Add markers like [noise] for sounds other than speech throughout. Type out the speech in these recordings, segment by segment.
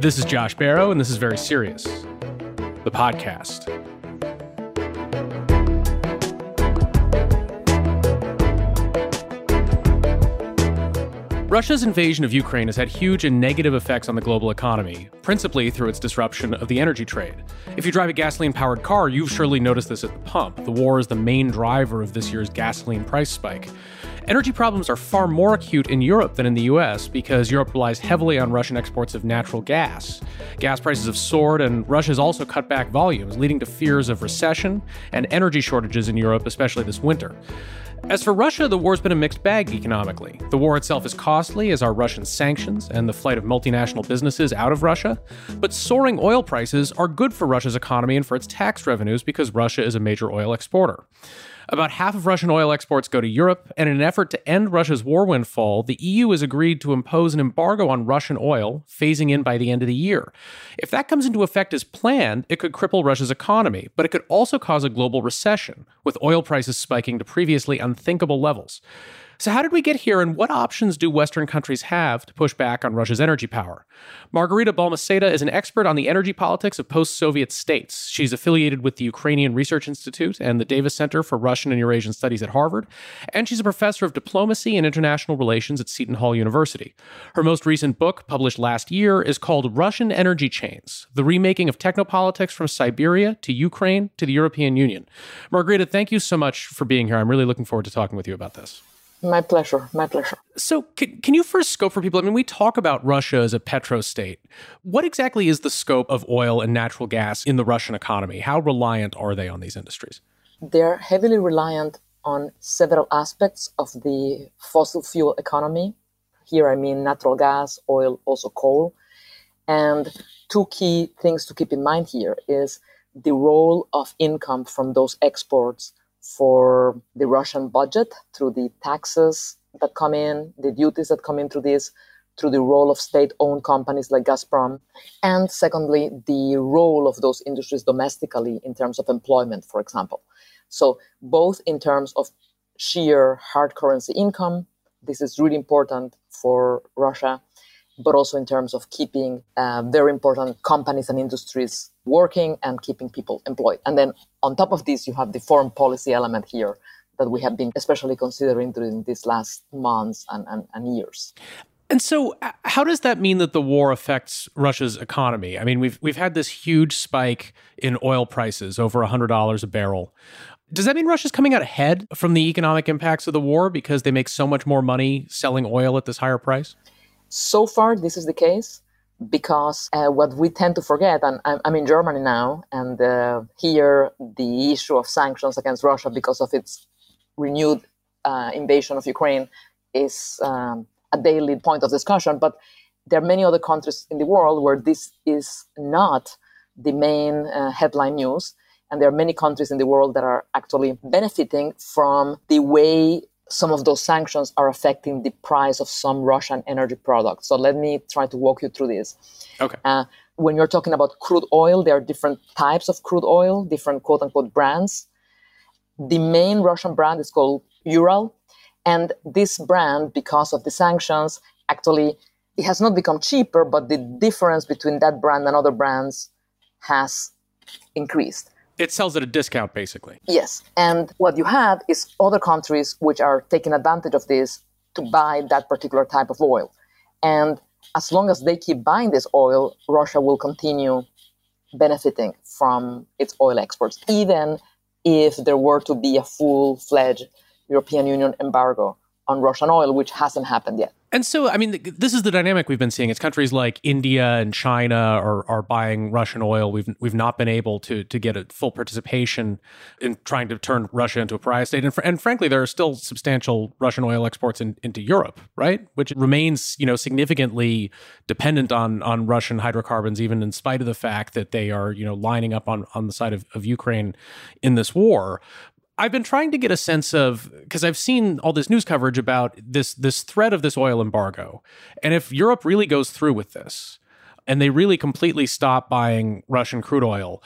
This is Josh Barro, and this is Very Serious, the podcast. Russia's invasion of Ukraine has had huge and negative effects on the global economy, principally through its disruption of the energy trade. If you drive a gasoline powered car, you've surely noticed this at the pump. The war is the main driver of this year's gasoline price spike. Energy problems are far more acute in Europe than in the US because Europe relies heavily on Russian exports of natural gas. Gas prices have soared, and Russia has also cut back volumes, leading to fears of recession and energy shortages in Europe, especially this winter. As for Russia, the war's been a mixed bag economically. The war itself is costly, as are Russian sanctions and the flight of multinational businesses out of Russia. But soaring oil prices are good for Russia's economy and for its tax revenues because Russia is a major oil exporter. About half of Russian oil exports go to Europe, and in an effort to end Russia's war windfall, the EU has agreed to impose an embargo on Russian oil, phasing in by the end of the year. If that comes into effect as planned, it could cripple Russia's economy, but it could also cause a global recession, with oil prices spiking to previously unthinkable levels. So, how did we get here, and what options do Western countries have to push back on Russia's energy power? Margarita Balmaceda is an expert on the energy politics of post Soviet states. She's affiliated with the Ukrainian Research Institute and the Davis Center for Russian and Eurasian Studies at Harvard, and she's a professor of diplomacy and international relations at Seton Hall University. Her most recent book, published last year, is called Russian Energy Chains The Remaking of Technopolitics from Siberia to Ukraine to the European Union. Margarita, thank you so much for being here. I'm really looking forward to talking with you about this. My pleasure. My pleasure. So, can, can you first scope for people? I mean, we talk about Russia as a petrostate. What exactly is the scope of oil and natural gas in the Russian economy? How reliant are they on these industries? They're heavily reliant on several aspects of the fossil fuel economy. Here, I mean natural gas, oil, also coal. And two key things to keep in mind here is the role of income from those exports for the Russian budget through the taxes that come in, the duties that come in through this, through the role of state owned companies like Gazprom, and secondly, the role of those industries domestically in terms of employment, for example. So, both in terms of sheer hard currency income, this is really important for Russia, but also in terms of keeping uh, very important companies and industries working and keeping people employed. And then on top of this, you have the foreign policy element here that we have been especially considering during these last months and, and, and years. And so, uh, how does that mean that the war affects Russia's economy? I mean, we've we've had this huge spike in oil prices, over hundred dollars a barrel. Does that mean Russia's coming out ahead from the economic impacts of the war because they make so much more money selling oil at this higher price? So far, this is the case because uh, what we tend to forget, and I'm, I'm in Germany now, and uh, here the issue of sanctions against Russia because of its renewed uh, invasion of Ukraine is um, a daily point of discussion. But there are many other countries in the world where this is not the main uh, headline news. And there are many countries in the world that are actually benefiting from the way some of those sanctions are affecting the price of some Russian energy products. So let me try to walk you through this. Okay. Uh, when you're talking about crude oil, there are different types of crude oil, different quote unquote brands. The main Russian brand is called Ural. And this brand, because of the sanctions, actually it has not become cheaper, but the difference between that brand and other brands has increased. It sells at a discount, basically. Yes. And what you have is other countries which are taking advantage of this to buy that particular type of oil. And as long as they keep buying this oil, Russia will continue benefiting from its oil exports, even if there were to be a full fledged European Union embargo on Russian oil, which hasn't happened yet. And so, I mean, this is the dynamic we've been seeing. It's countries like India and China are, are buying Russian oil. We've we've not been able to to get a full participation in trying to turn Russia into a pariah state. And, fr- and frankly, there are still substantial Russian oil exports in, into Europe, right? Which remains, you know, significantly dependent on on Russian hydrocarbons, even in spite of the fact that they are, you know, lining up on on the side of, of Ukraine in this war. I've been trying to get a sense of because I've seen all this news coverage about this this threat of this oil embargo. And if Europe really goes through with this and they really completely stop buying Russian crude oil,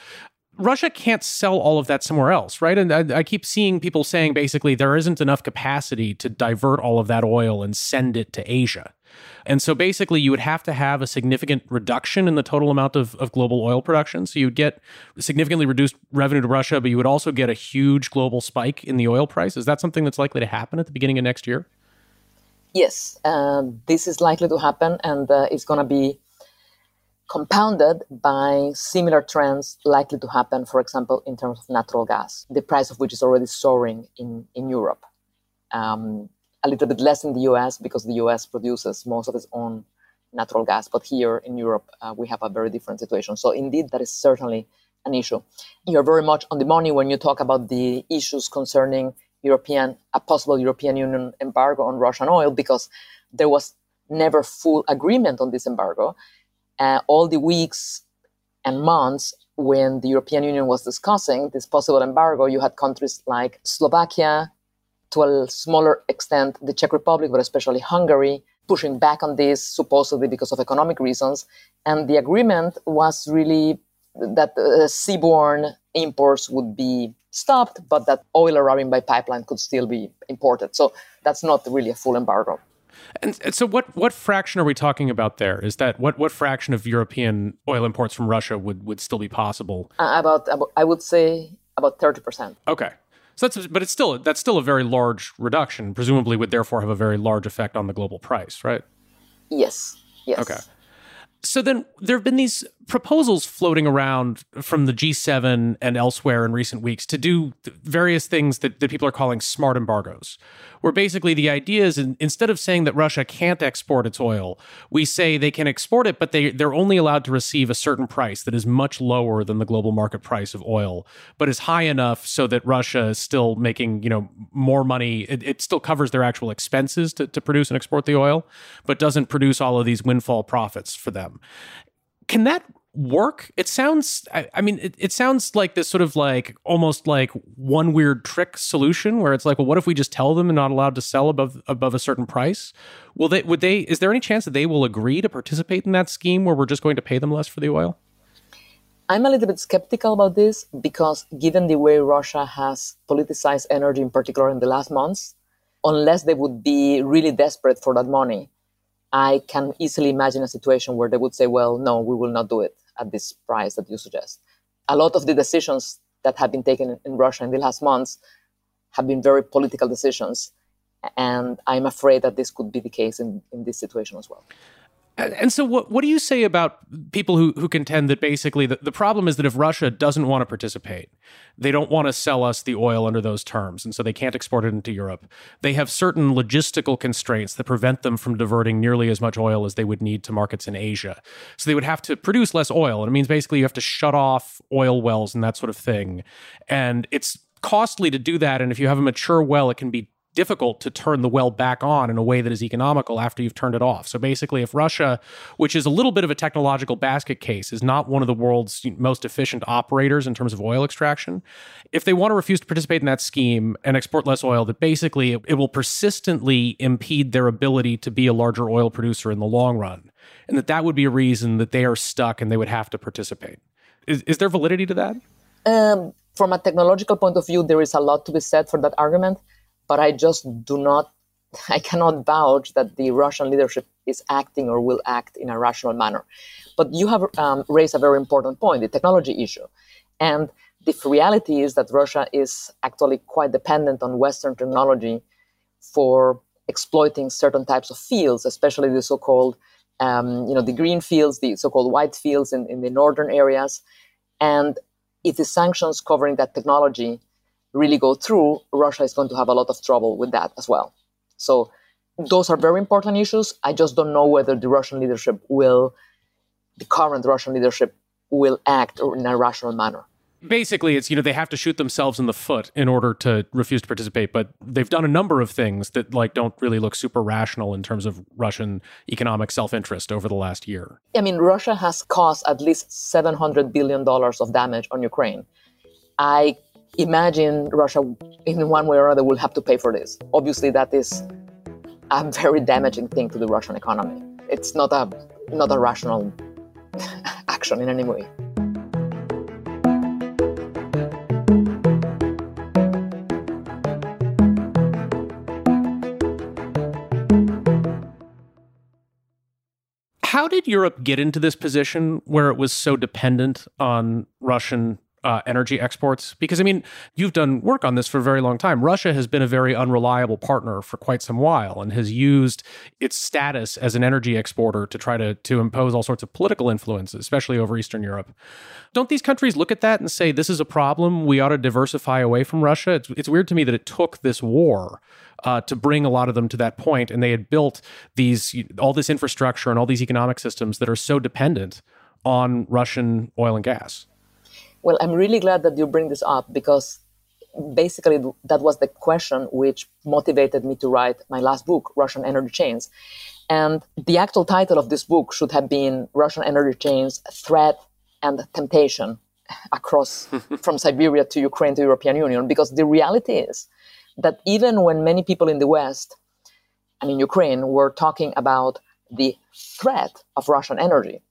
Russia can't sell all of that somewhere else, right? And I, I, keep seeing people saying basically there isn't enough capacity to divert all of that oil and send it to Asia. And so basically, you would have to have a significant reduction in the total amount of, of global oil production. So you'd get significantly reduced revenue to Russia, but you would also get a huge global spike in the oil price. Is that something that's likely to happen at the beginning of next year? Yes, uh, this is likely to happen, and uh, it's going to be compounded by similar trends likely to happen, for example, in terms of natural gas, the price of which is already soaring in, in Europe. Um, a little bit less in the US because the US produces most of its own natural gas, but here in Europe, uh, we have a very different situation. So, indeed, that is certainly an issue. You're very much on the money when you talk about the issues concerning European, a possible European Union embargo on Russian oil, because there was never full agreement on this embargo. Uh, all the weeks and months when the European Union was discussing this possible embargo, you had countries like Slovakia, to a smaller extent the Czech Republic, but especially Hungary, pushing back on this supposedly because of economic reasons. And the agreement was really that uh, seaborne imports would be stopped, but that oil arriving by pipeline could still be imported. So that's not really a full embargo. And, and, so, what what fraction are we talking about there? Is that what what fraction of European oil imports from Russia would would still be possible? Uh, about, about I would say about thirty percent. Okay, so that's but it's still that's still a very large reduction. Presumably, would therefore have a very large effect on the global price, right? Yes. Yes. Okay. So then there have been these proposals floating around from the G7 and elsewhere in recent weeks to do various things that, that people are calling smart embargoes, where basically the idea is in, instead of saying that Russia can't export its oil, we say they can export it, but they, they're only allowed to receive a certain price that is much lower than the global market price of oil, but is high enough so that Russia is still making, you know, more money. It, it still covers their actual expenses to, to produce and export the oil, but doesn't produce all of these windfall profits for them. Can that work? It sounds, I, I mean, it, it, sounds like this sort of like almost like one weird trick solution where it's like, well, what if we just tell them they're not allowed to sell above above a certain price? Will they? Would they? Is there any chance that they will agree to participate in that scheme where we're just going to pay them less for the oil? I'm a little bit skeptical about this because, given the way Russia has politicized energy, in particular in the last months, unless they would be really desperate for that money, I can easily imagine a situation where they would say, well, no, we will not do it at this price that you suggest. A lot of the decisions that have been taken in Russia in the last months have been very political decisions. And I'm afraid that this could be the case in, in this situation as well. And so, what what do you say about people who, who contend that basically the, the problem is that if Russia doesn't want to participate, they don't want to sell us the oil under those terms, and so they can't export it into Europe. They have certain logistical constraints that prevent them from diverting nearly as much oil as they would need to markets in Asia. So they would have to produce less oil, and it means basically you have to shut off oil wells and that sort of thing. And it's costly to do that. And if you have a mature well, it can be difficult to turn the well back on in a way that is economical after you've turned it off. So basically, if Russia, which is a little bit of a technological basket case, is not one of the world's most efficient operators in terms of oil extraction, if they want to refuse to participate in that scheme and export less oil, that basically it, will persistently impede their ability to be a larger oil producer in the long run. And that that would be a reason that they are stuck and they would have to participate. Is, is there validity to that? Um, from a technological point of view, there is a lot to be said for that argument but I just do not, [laughs] I cannot vouch that the Russian leadership is acting or will act in a rational manner. But you have um, raised a very important point the technology issue. And the reality is that Russia is actually quite dependent on Western technology for exploiting certain types of fields, especially the so-called, um, you know, the green fields, the so-called white fields in, in the northern areas. And if the sanctions covering that technology really go through, Russia is going to have a lot of trouble with that as well. So those are very important issues. I just don't know whether the Russian leadership will, the current Russian leadership will act in a rational manner. Basically, it's, you know, they have to shoot themselves in the foot in order to refuse to participate, but they've done a number of things that like don't really look super rational in terms of Russian economic self-interest over the last year. I mean, Russia has caused at least 700 billion dollars of damage on Ukraine. I imagine Russia, in one way or another, will have to pay for this. Obviously, that is a very damaging thing to the Russian economy. It's not a not a rational [laughs] action in any way. How did Europe get into this position where it was so dependent on Russian uh, energy exports? Because, I mean, you've done work on this for a very long time. Russia has been a very unreliable partner for quite some while and has used its status as an energy exporter to try to, to impose all sorts of political influences, especially over Eastern Europe. Don't these countries look at that and say, this is a problem? We ought to diversify away from Russia? It's, it's weird to me that it took this war uh, to bring a lot of them to that point, and they had built these all this infrastructure and all these economic systems that are so dependent on Russian oil and gas. Well, I'm really glad that you bring this up because basically that was the question which motivated me to write my last book, Russian Energy Chains. And the actual title of this book should have been Russian Energy Chains Threat and Temptation across [laughs] from Siberia to Ukraine to European Union because the reality is that even when many people in the West and in Ukraine were talking about the threat of Russian energy,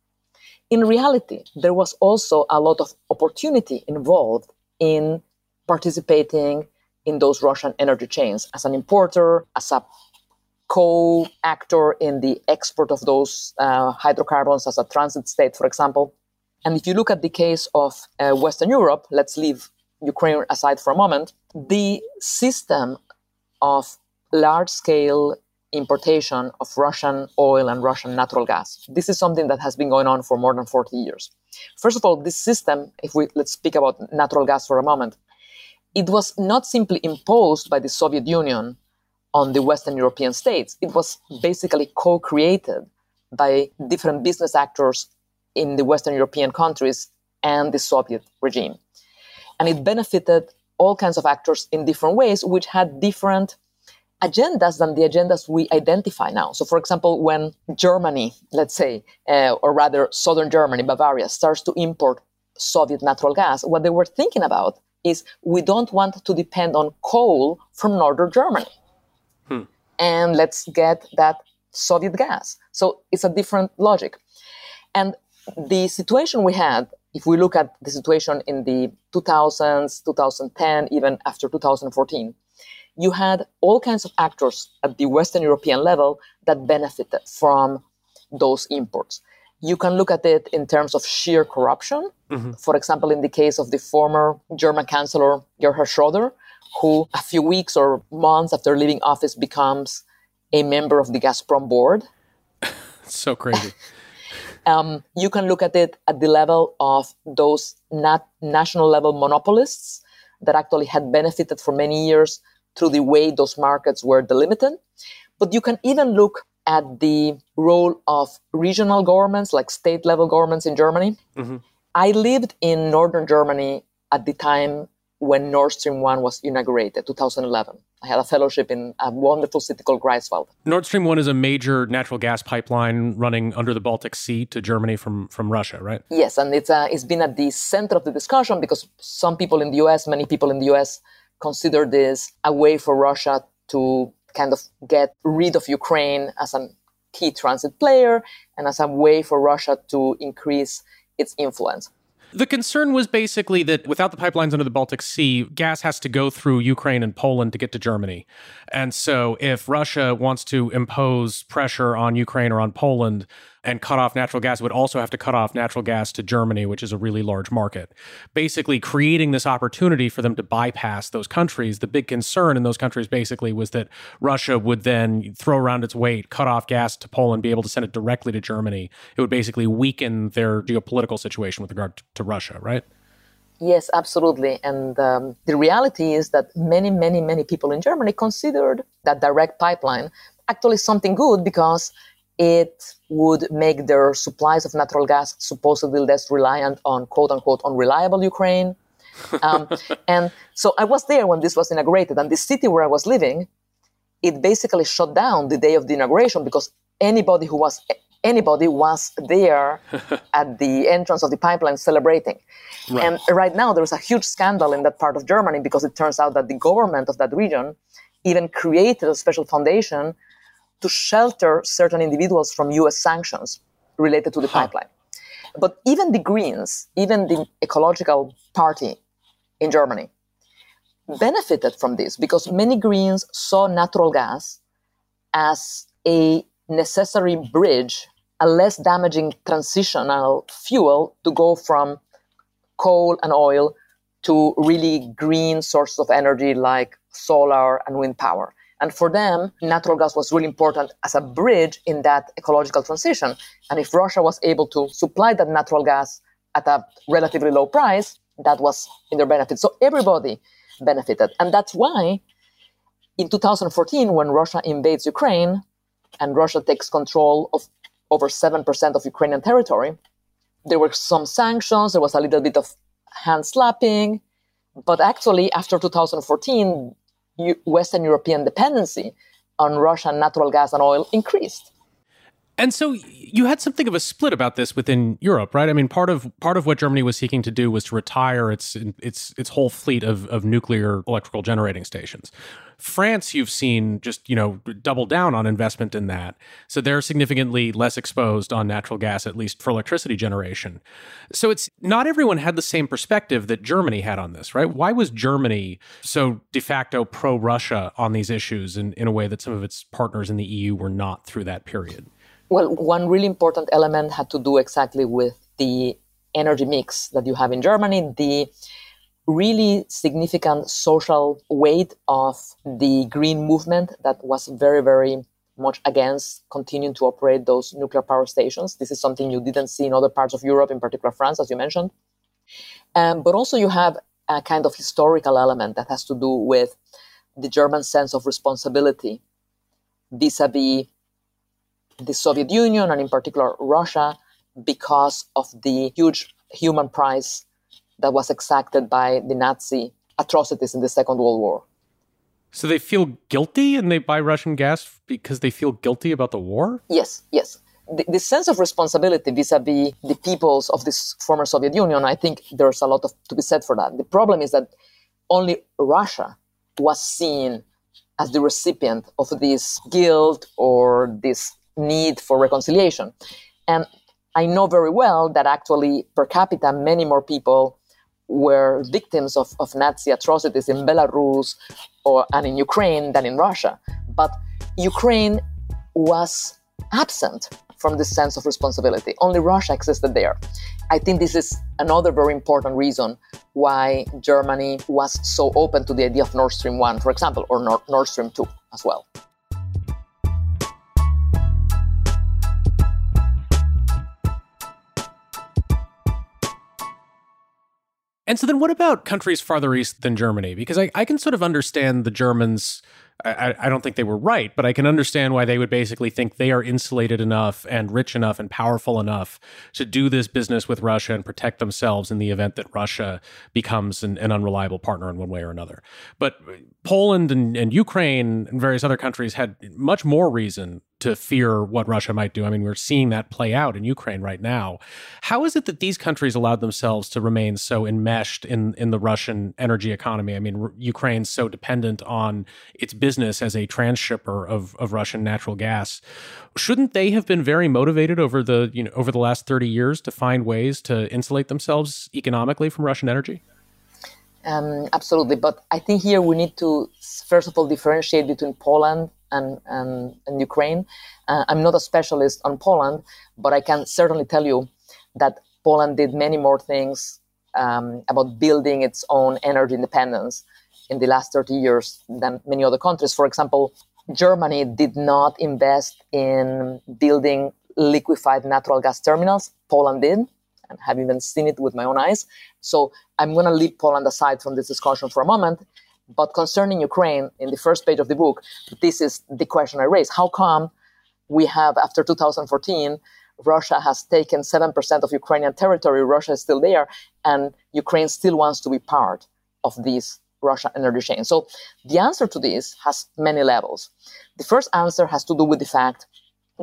in reality, there was also a lot of opportunity involved in participating in those Russian energy chains as an importer, as a co actor in the export of those uh, hydrocarbons as a transit state, for example. And if you look at the case of uh, Western Europe, let's leave Ukraine aside for a moment, the system of large scale importation of Russian oil and Russian natural gas. This is something that has been going on for more than 40 years. First of all, this system, if we let's speak about natural gas for a moment, it was not simply imposed by the Soviet Union on the Western European states. It was basically co-created by different business actors in the Western European countries and the Soviet regime. And it benefited all kinds of actors in different ways, which had different agendas than the agendas we identify now. So, for example, when Germany, let's say, uh, or rather southern Germany, Bavaria, starts to import Soviet natural gas, what they were thinking about is we don't want to depend on coal from northern Germany. Hmm. And let's get that Soviet gas. So it's a different logic. And the situation we had, if we look at the situation in the 2000s, 2010, even after 2014, you had all kinds of actors at the Western European level that benefited from those imports. You can look at it in terms of sheer corruption. Mm-hmm. For example, in the case of the former German Chancellor Gerhard Schroeder, who a few weeks or months after leaving office becomes a member of the Gazprom board. [laughs] so crazy. [laughs] um, you can look at it at the level of those nat- national level monopolists that actually had benefited for many years through the way those markets were delimited. But you can even look at the role of regional governments, like state level governments in Germany. Mm-hmm. I lived in northern Germany at the time when Nord Stream 1 was inaugurated, 2011. I had a fellowship in a wonderful city called Greifswald. Nord Stream 1 is a major natural gas pipeline running under the Baltic Sea to Germany from, from Russia, right? Yes, and it's, uh, it's been at the center of the discussion because some people in the US, many people in the US, consider this a way for Russia to kind of get rid of Ukraine as a key transit player and as a way for Russia to increase its influence. The concern was basically that without the pipelines under the Baltic Sea, gas has to go through Ukraine and Poland to get to Germany. And so if Russia wants to impose pressure on Ukraine or on Poland, and cut off natural gas would also have to cut off natural gas to Germany, which is a really large market. Basically, creating this opportunity for them to bypass those countries. The big concern in those countries basically was that Russia would then throw around its weight, cut off gas to Poland, be able to send it directly to Germany. It would basically weaken their geopolitical situation with regard to Russia, right? Yes, absolutely. And um, the reality is that many, many, many people in Germany considered that direct pipeline actually something good because it would make their supplies of natural gas supposedly less reliant on quote unquote unreliable Ukraine. Um, [laughs] and so I was there when this was inaugurated, and the city where I was living, it basically shut down the day of the inauguration because anybody who was anybody was there [laughs] at the entrance of the pipeline celebrating. Right. And right now there is a huge scandal in that part of Germany because it turns out that the government of that region even created a special foundation to shelter certain individuals from US sanctions related to the huh. pipeline. But even the Greens, even the ecological party in Germany, benefited from this because many Greens saw natural gas as a necessary bridge a less damaging transitional fuel to go from coal and oil to really green sources of energy like solar and wind power. And for them, natural gas was really important as a bridge in that ecological transition. And if Russia was able to supply that natural gas at a relatively low price, that was in their benefit. So everybody benefited. And that's why in 2014, when Russia invades Ukraine and Russia takes control of over 7% of Ukrainian territory, there were some sanctions, there was a little bit of hand slapping. But actually, after 2014, Western European dependency on Russian natural gas and oil increased. And so you had something of a split about this within Europe, right? I mean, part of part of what Germany was seeking to do was to retire its its its whole fleet of, of nuclear electrical generating stations. France, you've seen just you know double down on investment in that, so they're significantly less exposed on natural gas, at least for electricity generation. So it's not everyone had the same perspective that Germany had on this, right? Why was Germany so de facto pro Russia on these issues in, in a way that some of its partners in the EU were not through that period? Well, one really important element had to do exactly with the energy mix that you have in Germany, the really significant social weight of the green movement that was very, very much against continuing to operate those nuclear power stations. This is something you didn't see in other parts of Europe, in particular France, as you mentioned. Um, but also, you have a kind of historical element that has to do with the German sense of responsibility vis a vis the Soviet Union and in particular Russia because of the huge human price that was exacted by the Nazi atrocities in the Second World War. So they feel guilty and they buy Russian gas because they feel guilty about the war? Yes, yes. The, the sense of responsibility vis-a-vis the peoples of this former Soviet Union, I think there's a lot of, to be said for that. The problem is that only Russia was seen as the recipient of this guilt or this need for reconciliation. And I know very well that actually, per capita, many more people were victims of, of Nazi atrocities in Belarus or and in Ukraine than in Russia. But Ukraine was absent from this sense of responsibility. Only Russia existed there. I think this is another very important reason why Germany was so open to the idea of Nord Stream 1, for example, or Nord, Nord Stream 2 as well. And so then what about countries farther east than Germany? Because I, I can sort of understand the Germans I, I, don't think they were right, but I can understand why they would basically think they are insulated enough and rich enough and powerful enough to do this business with Russia and protect themselves in the event that Russia becomes an, an unreliable partner in one way or another. But Poland and, and Ukraine and various other countries had much more reason to fear what Russia might do. I mean, we're seeing that play out in Ukraine right now. How is it that these countries allowed themselves to remain so enmeshed in in the Russian energy economy? I mean, R- Ukraine's so dependent on its business as a transshipper of of Russian natural gas. Shouldn't they have been very motivated over the you know over the last thirty years to find ways to insulate themselves economically from Russian energy? Um, absolutely, but I think here we need to first of all differentiate between Poland and, and, and Ukraine. Uh, I'm not a specialist on Poland, but I can certainly tell you that Poland did many more things um, about building its own energy independence in the last 30 years than many other countries. For example, Germany did not invest in building liquefied natural gas terminals. Poland did, and have even seen it with my own eyes. So I'm going to leave Poland aside from this discussion for a moment but concerning Ukraine, in the first page of the book, this is the question I raise. How come we have, after 2014, Russia has taken 7% of Ukrainian territory, Russia is still there, and Ukraine still wants to be part of this Russia energy chain? So the answer to this has many levels. The first answer has to do with the fact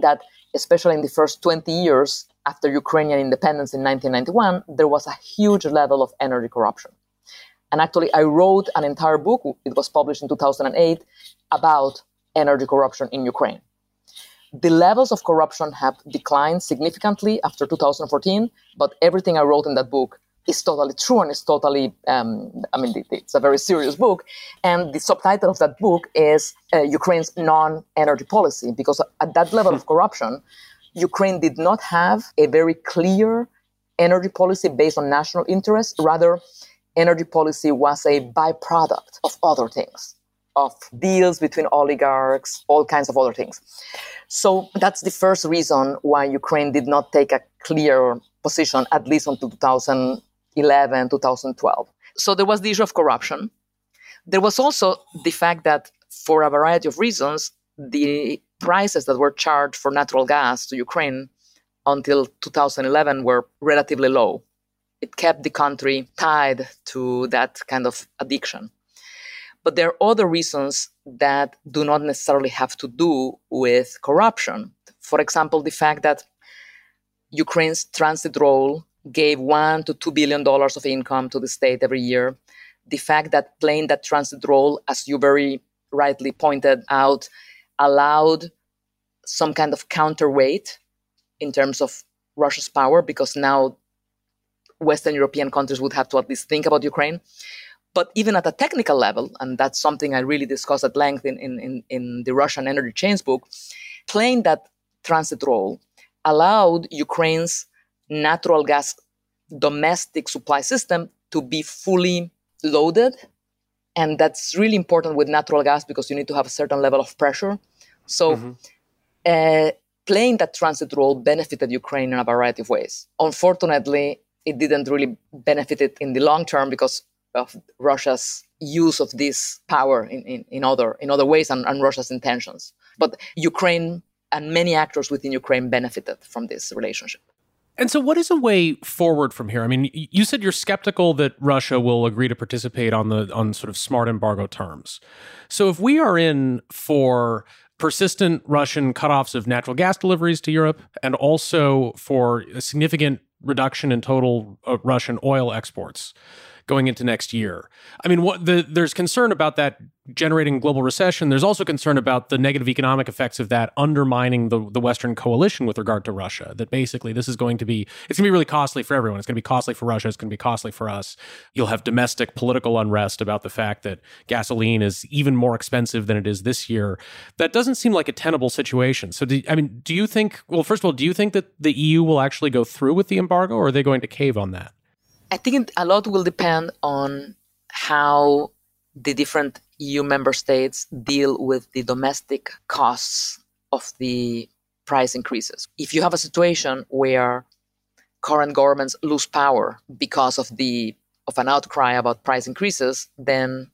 that, especially in the first 20 years after Ukrainian independence in 1991, there was a huge level of energy corruption. And actually, I wrote an entire book, it was published in 2008, about energy corruption in Ukraine. The levels of corruption have declined significantly after 2014, but everything I wrote in that book is totally true and it's totally, um, I mean, it's a very serious book. And the subtitle of that book is uh, Ukraine's non energy policy, because at that level of corruption, Ukraine did not have a very clear energy policy based on national interest. Rather, energy policy was a byproduct of other things, of deals between oligarchs, all kinds of other things. So that's the first reason why Ukraine did not take a clear position, at least until 2011, 2012. So there was the issue of corruption. There was also the fact that, for a variety of reasons, the prices that were charged for natural gas to Ukraine until 2011 were relatively low. It kept the country tied to that kind of addiction. But there are other reasons that do not necessarily have to do with corruption. For example, the fact that Ukraine's transit role gave one to two billion dollars of income to the state every year. The fact that playing that transit role, as you very rightly pointed out, allowed some kind of counterweight in terms of Russia's power, because now Western European countries would have to at least think about Ukraine. But even at a technical level, and that's something I really discuss at length in, in, in the Russian Energy Chains book, playing that transit role allowed Ukraine's natural gas domestic supply system to be fully loaded. And that's really important with natural gas because you need to have a certain level of pressure. So, mm-hmm. uh, playing that transit role benefited Ukraine in a variety of ways. Unfortunately, it didn't really benefit it in the long term because of Russia's use of this power in, in, in other in other ways and, and Russia's intentions. But Ukraine and many actors within Ukraine benefited from this relationship. And so, what is a way forward from here? I mean, you said you're skeptical that Russia will agree to participate on the on sort of smart embargo terms. So, if we are in for persistent Russian cutoffs of natural gas deliveries to Europe, and also for a significant reduction in total uh, Russian oil exports, going into next year. I mean, what the, there's concern about that generating global recession. There's also concern about the negative economic effects of that undermining the, the Western coalition with regard to Russia. That basically this is going to be it's going to be really costly for everyone. It's going to be costly for Russia. It's going to be costly for us. You'll have domestic political unrest about the fact that gasoline is even more expensive than it is this year. That doesn't seem like a tenable situation. So, do, I mean, do you think? Well, first of all, do you think that the EU will actually go through with the embargo, or are they going to cave on that? I think a lot will depend on how the different EU member states deal with the domestic costs of the price increases. If you have a situation where current governments lose power because of the of an outcry about price increases, then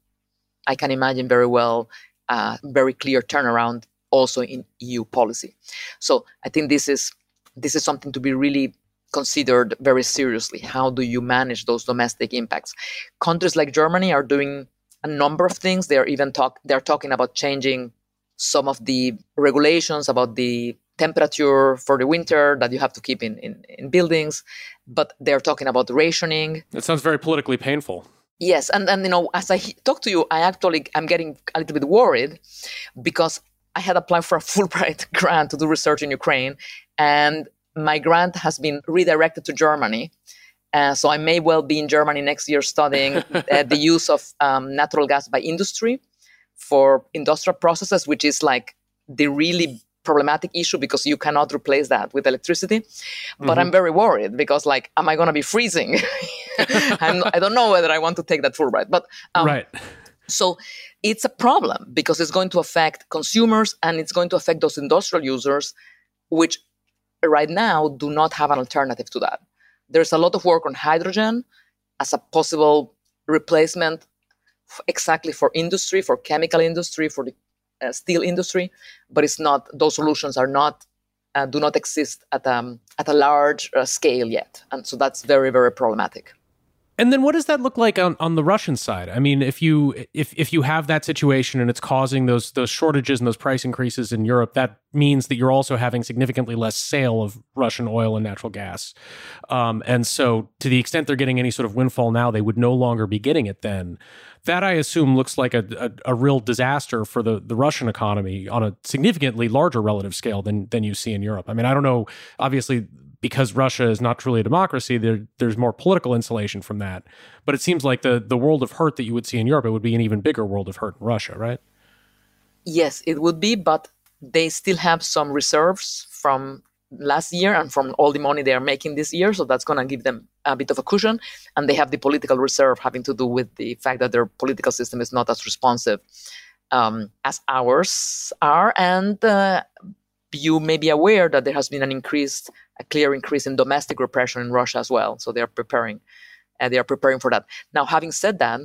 I can imagine very well a very clear turnaround also in EU policy. So I think this is this is something to be really considered very seriously. How do you manage those domestic impacts? Countries like Germany are doing a number of things. They're even talk they're talking about changing some of the regulations about the temperature for the winter that you have to keep in, in, in buildings, but they're talking about rationing. It sounds very politically painful. Yes, and, and you know, as I talk to you, I actually I'm getting a little bit worried because I had applied for a [laughs] Fulbright grant to do research in Ukraine, and my grant has been redirected to Germany. Uh, so I may well be in Germany next year studying [laughs] uh, the use of um, natural gas by industry for industrial processes, which is like the really problematic issue because you cannot replace that with electricity. But mm-hmm. I'm very worried because, like, am I going to be freezing? [laughs] I'm, I do not know whether I want to take that Fulbright. But um, right. So it's a problem because it's going to affect consumers and it's going to affect those industrial users, which right now do not have an alternative to that. There's a lot of work on hydrogen as a possible replacement f- exactly for industry, for chemical industry, for the uh, steel industry, but it's not. Those solutions are not uh, do not exist at um, at a large uh, scale yet, and so that's very very problematic. And then what does that look like on, on the Russian side? I mean, if you if if you have that situation and it's causing those those shortages and those price increases in Europe, that means that you're also having significantly less sale of Russian oil and natural gas. Um, and so, to the extent they're getting any sort of windfall now, they would no longer be getting it then. That I assume looks like a, a, a real disaster for the, the Russian economy on a significantly larger relative scale than than you see in Europe. I mean, I don't know. Obviously, because Russia is not truly a democracy, there, there's more political insulation from that. But it seems like the, the world of hurt that you would see in Europe, it would be an even bigger world of hurt in Russia, right? Yes, it would be, but they still have some reserves from last year and from all the money they are making this year. So that's going to give them a bit of a cushion. And they have the political reserve having to do with the fact that their political system is not as responsive um, as ours are. And uh, you may be aware that there has been an increased, a clear increase in domestic repression in Russia as well. So they are preparing, and uh, they are preparing for that. Now, having said that,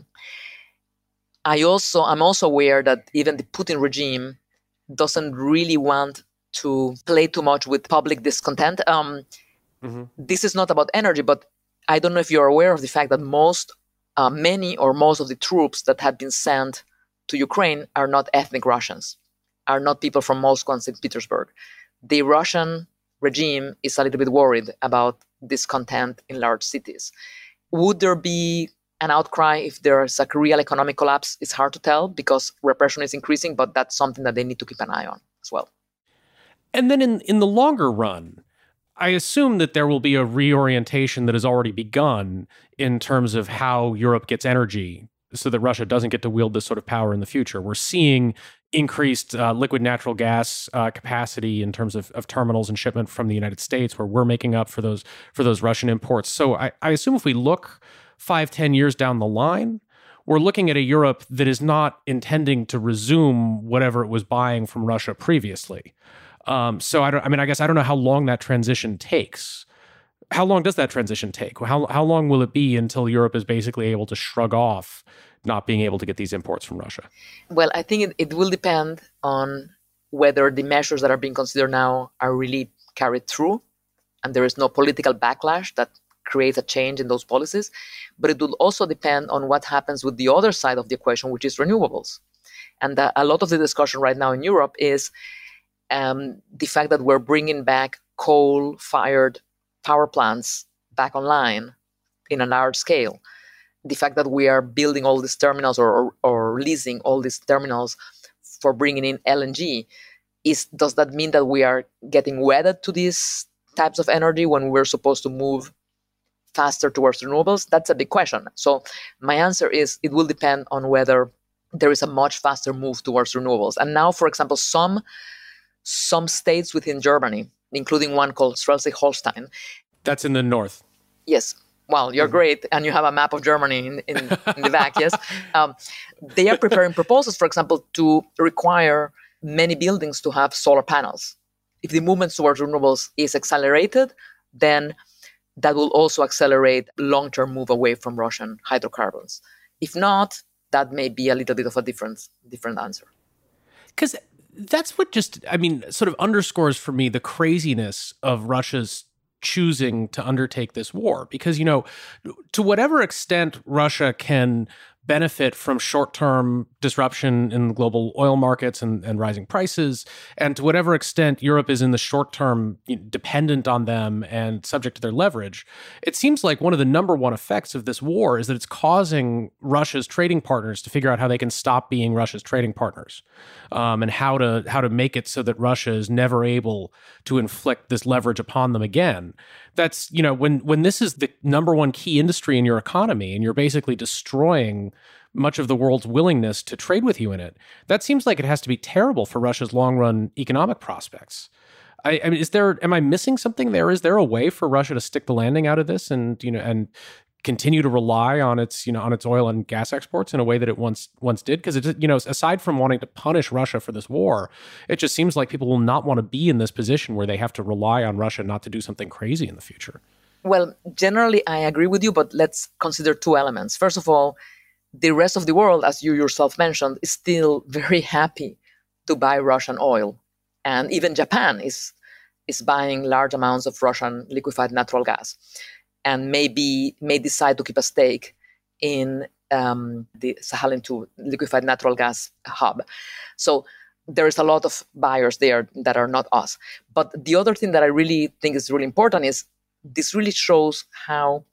I also I'm also aware that even the Putin regime doesn't really want to play too much with public discontent. Um, mm-hmm. This is not about energy, but I don't know if you're aware of the fact that most, uh, many or most of the troops that have been sent to Ukraine are not ethnic Russians, are not people from Moscow and St. Petersburg. The Russian regime is a little bit worried about discontent in large cities. Would there be an outcry if there's a real economic collapse? It's hard to tell because repression is increasing, but that's something that they need to keep an eye on as well. And then in, in the longer run, I assume that there will be a reorientation that has already begun in terms of how Europe gets energy so that Russia doesn't get to wield this sort of power in the future. We're seeing increased uh, liquid natural gas uh, capacity in terms of, of terminals and shipment from the United States, where we're making up for those for those Russian imports. So I, I assume if we look five, ten years down the line, we're looking at a Europe that is not intending to resume whatever it was buying from Russia previously. Um, so I don't. I mean, I guess I don't know how long that transition takes. How long does that transition take? How how long will it be until Europe is basically able to shrug off not being able to get these imports from Russia? Well, I think it, it will depend on whether the measures that are being considered now are really carried through, and there is no political backlash that creates a change in those policies. But it will also depend on what happens with the other side of the equation, which is renewables. And a lot of the discussion right now in Europe is um, the fact that we're bringing back coal fired power plants back online in a large scale. The fact that we are building all these terminals or, or, or leasing all these terminals for bringing in LNG is does that mean that we are getting wedded to these types of energy when we're supposed to move faster towards renewables? That's a big question. So my answer is it will depend on whether there is a much faster move towards renewables. And now, for example, some some states within Germany, including one called Schleswig-Holstein. That's in the north. Yes. Well, you're mm-hmm. great, and you have a map of Germany in, in, in the back. Yes, [laughs] um, they are preparing proposals, for example, to require many buildings to have solar panels. If the movement towards renewables is accelerated, then that will also accelerate long-term move away from Russian hydrocarbons. If not, that may be a little bit of a different different answer. Because that's what just I mean sort of underscores for me the craziness of Russia's choosing to undertake this war because you know to whatever extent Russia can benefit from short term disruption in global oil markets and, and, rising prices. And to whatever extent Europe is in the short term dependent on them and subject to their leverage, it seems like one of the number one effects of this war is that it's causing Russia's trading partners to figure out how they can stop being Russia's trading partners um, and how to how to make it so that Russia is never able to inflict this leverage upon them again that's you know when when this is the number one key industry in your economy and you're basically destroying much of the world's willingness to trade with you in it that seems like it has to be terrible for russia's long run economic prospects I, I mean, is there? Am I missing something there? Is there a way for Russia to stick the landing out of this, and you know, and continue to rely on its you know on its oil and gas exports in a way that it once once did because it you know aside from wanting to punish Russia for this war it just seems like people will not want to be in this position where they have to rely on Russia not to do something crazy in the future well generally i agree with you but let's consider two elements first of all the rest of the world as you yourself mentioned is still very happy to buy russian oil and even japan is is buying large amounts of russian liquefied natural gas and maybe may decide to keep a stake in um, the Sakhalin 2 liquefied natural gas hub. So there is a lot of buyers there that are not us. But the other thing that I really think is really important is this really shows how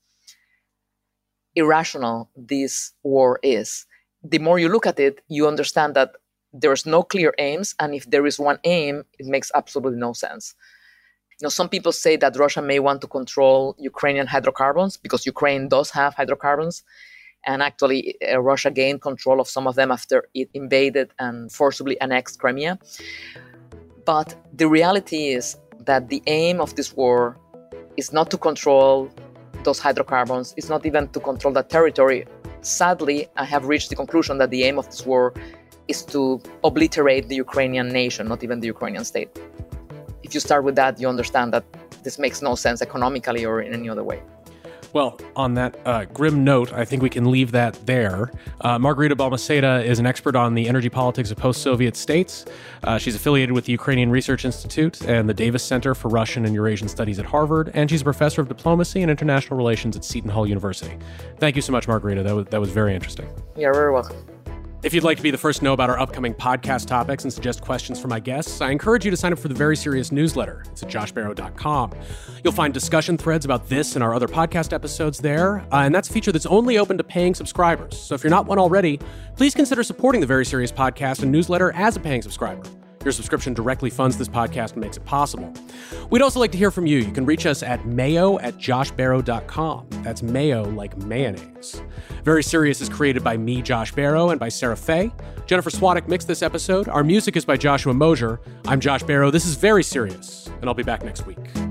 irrational this war is. The more you look at it, you understand that there's no clear aims, and if there is one aim, it makes absolutely no sense. You know, some people say that Russia may want to control Ukrainian hydrocarbons because Ukraine does have hydrocarbons. And actually, uh, Russia gained control of some of them after it invaded and forcibly annexed Crimea. But the reality is that the aim of this war is not to control those hydrocarbons, it's not even to control that territory. Sadly, I have reached the conclusion that the aim of this war is to obliterate the Ukrainian nation, not even the Ukrainian state. If you start with that, you understand that this makes no sense economically or in any other way. Well, on that uh, grim note, I think we can leave that there. Uh, Margarita Balmaceda is an expert on the energy politics of post Soviet states. Uh, she's affiliated with the Ukrainian Research Institute and the Davis Center for Russian and Eurasian Studies at Harvard, and she's a professor of diplomacy and international relations at Seton Hall University. Thank you so much, Margarita. That was, that was very interesting. You're very welcome. If you'd like to be the first to know about our upcoming podcast topics and suggest questions for my guests, I encourage you to sign up for the Very Serious newsletter. It's at joshbarro.com. You'll find discussion threads about this and our other podcast episodes there, uh, and that's a feature that's only open to paying subscribers. So if you're not one already, please consider supporting the Very Serious podcast and newsletter as a paying subscriber. Your subscription directly funds this podcast and makes it possible. We'd also like to hear from you. You can reach us at mayo at joshbarro.com. That's mayo like mayonnaise. Very Serious is created by me, Josh Barro, and by Sarah Fay. Jennifer Swadek mixed this episode. Our music is by Joshua Mosier. I'm Josh Barro. This is Very Serious, and I'll be back next week.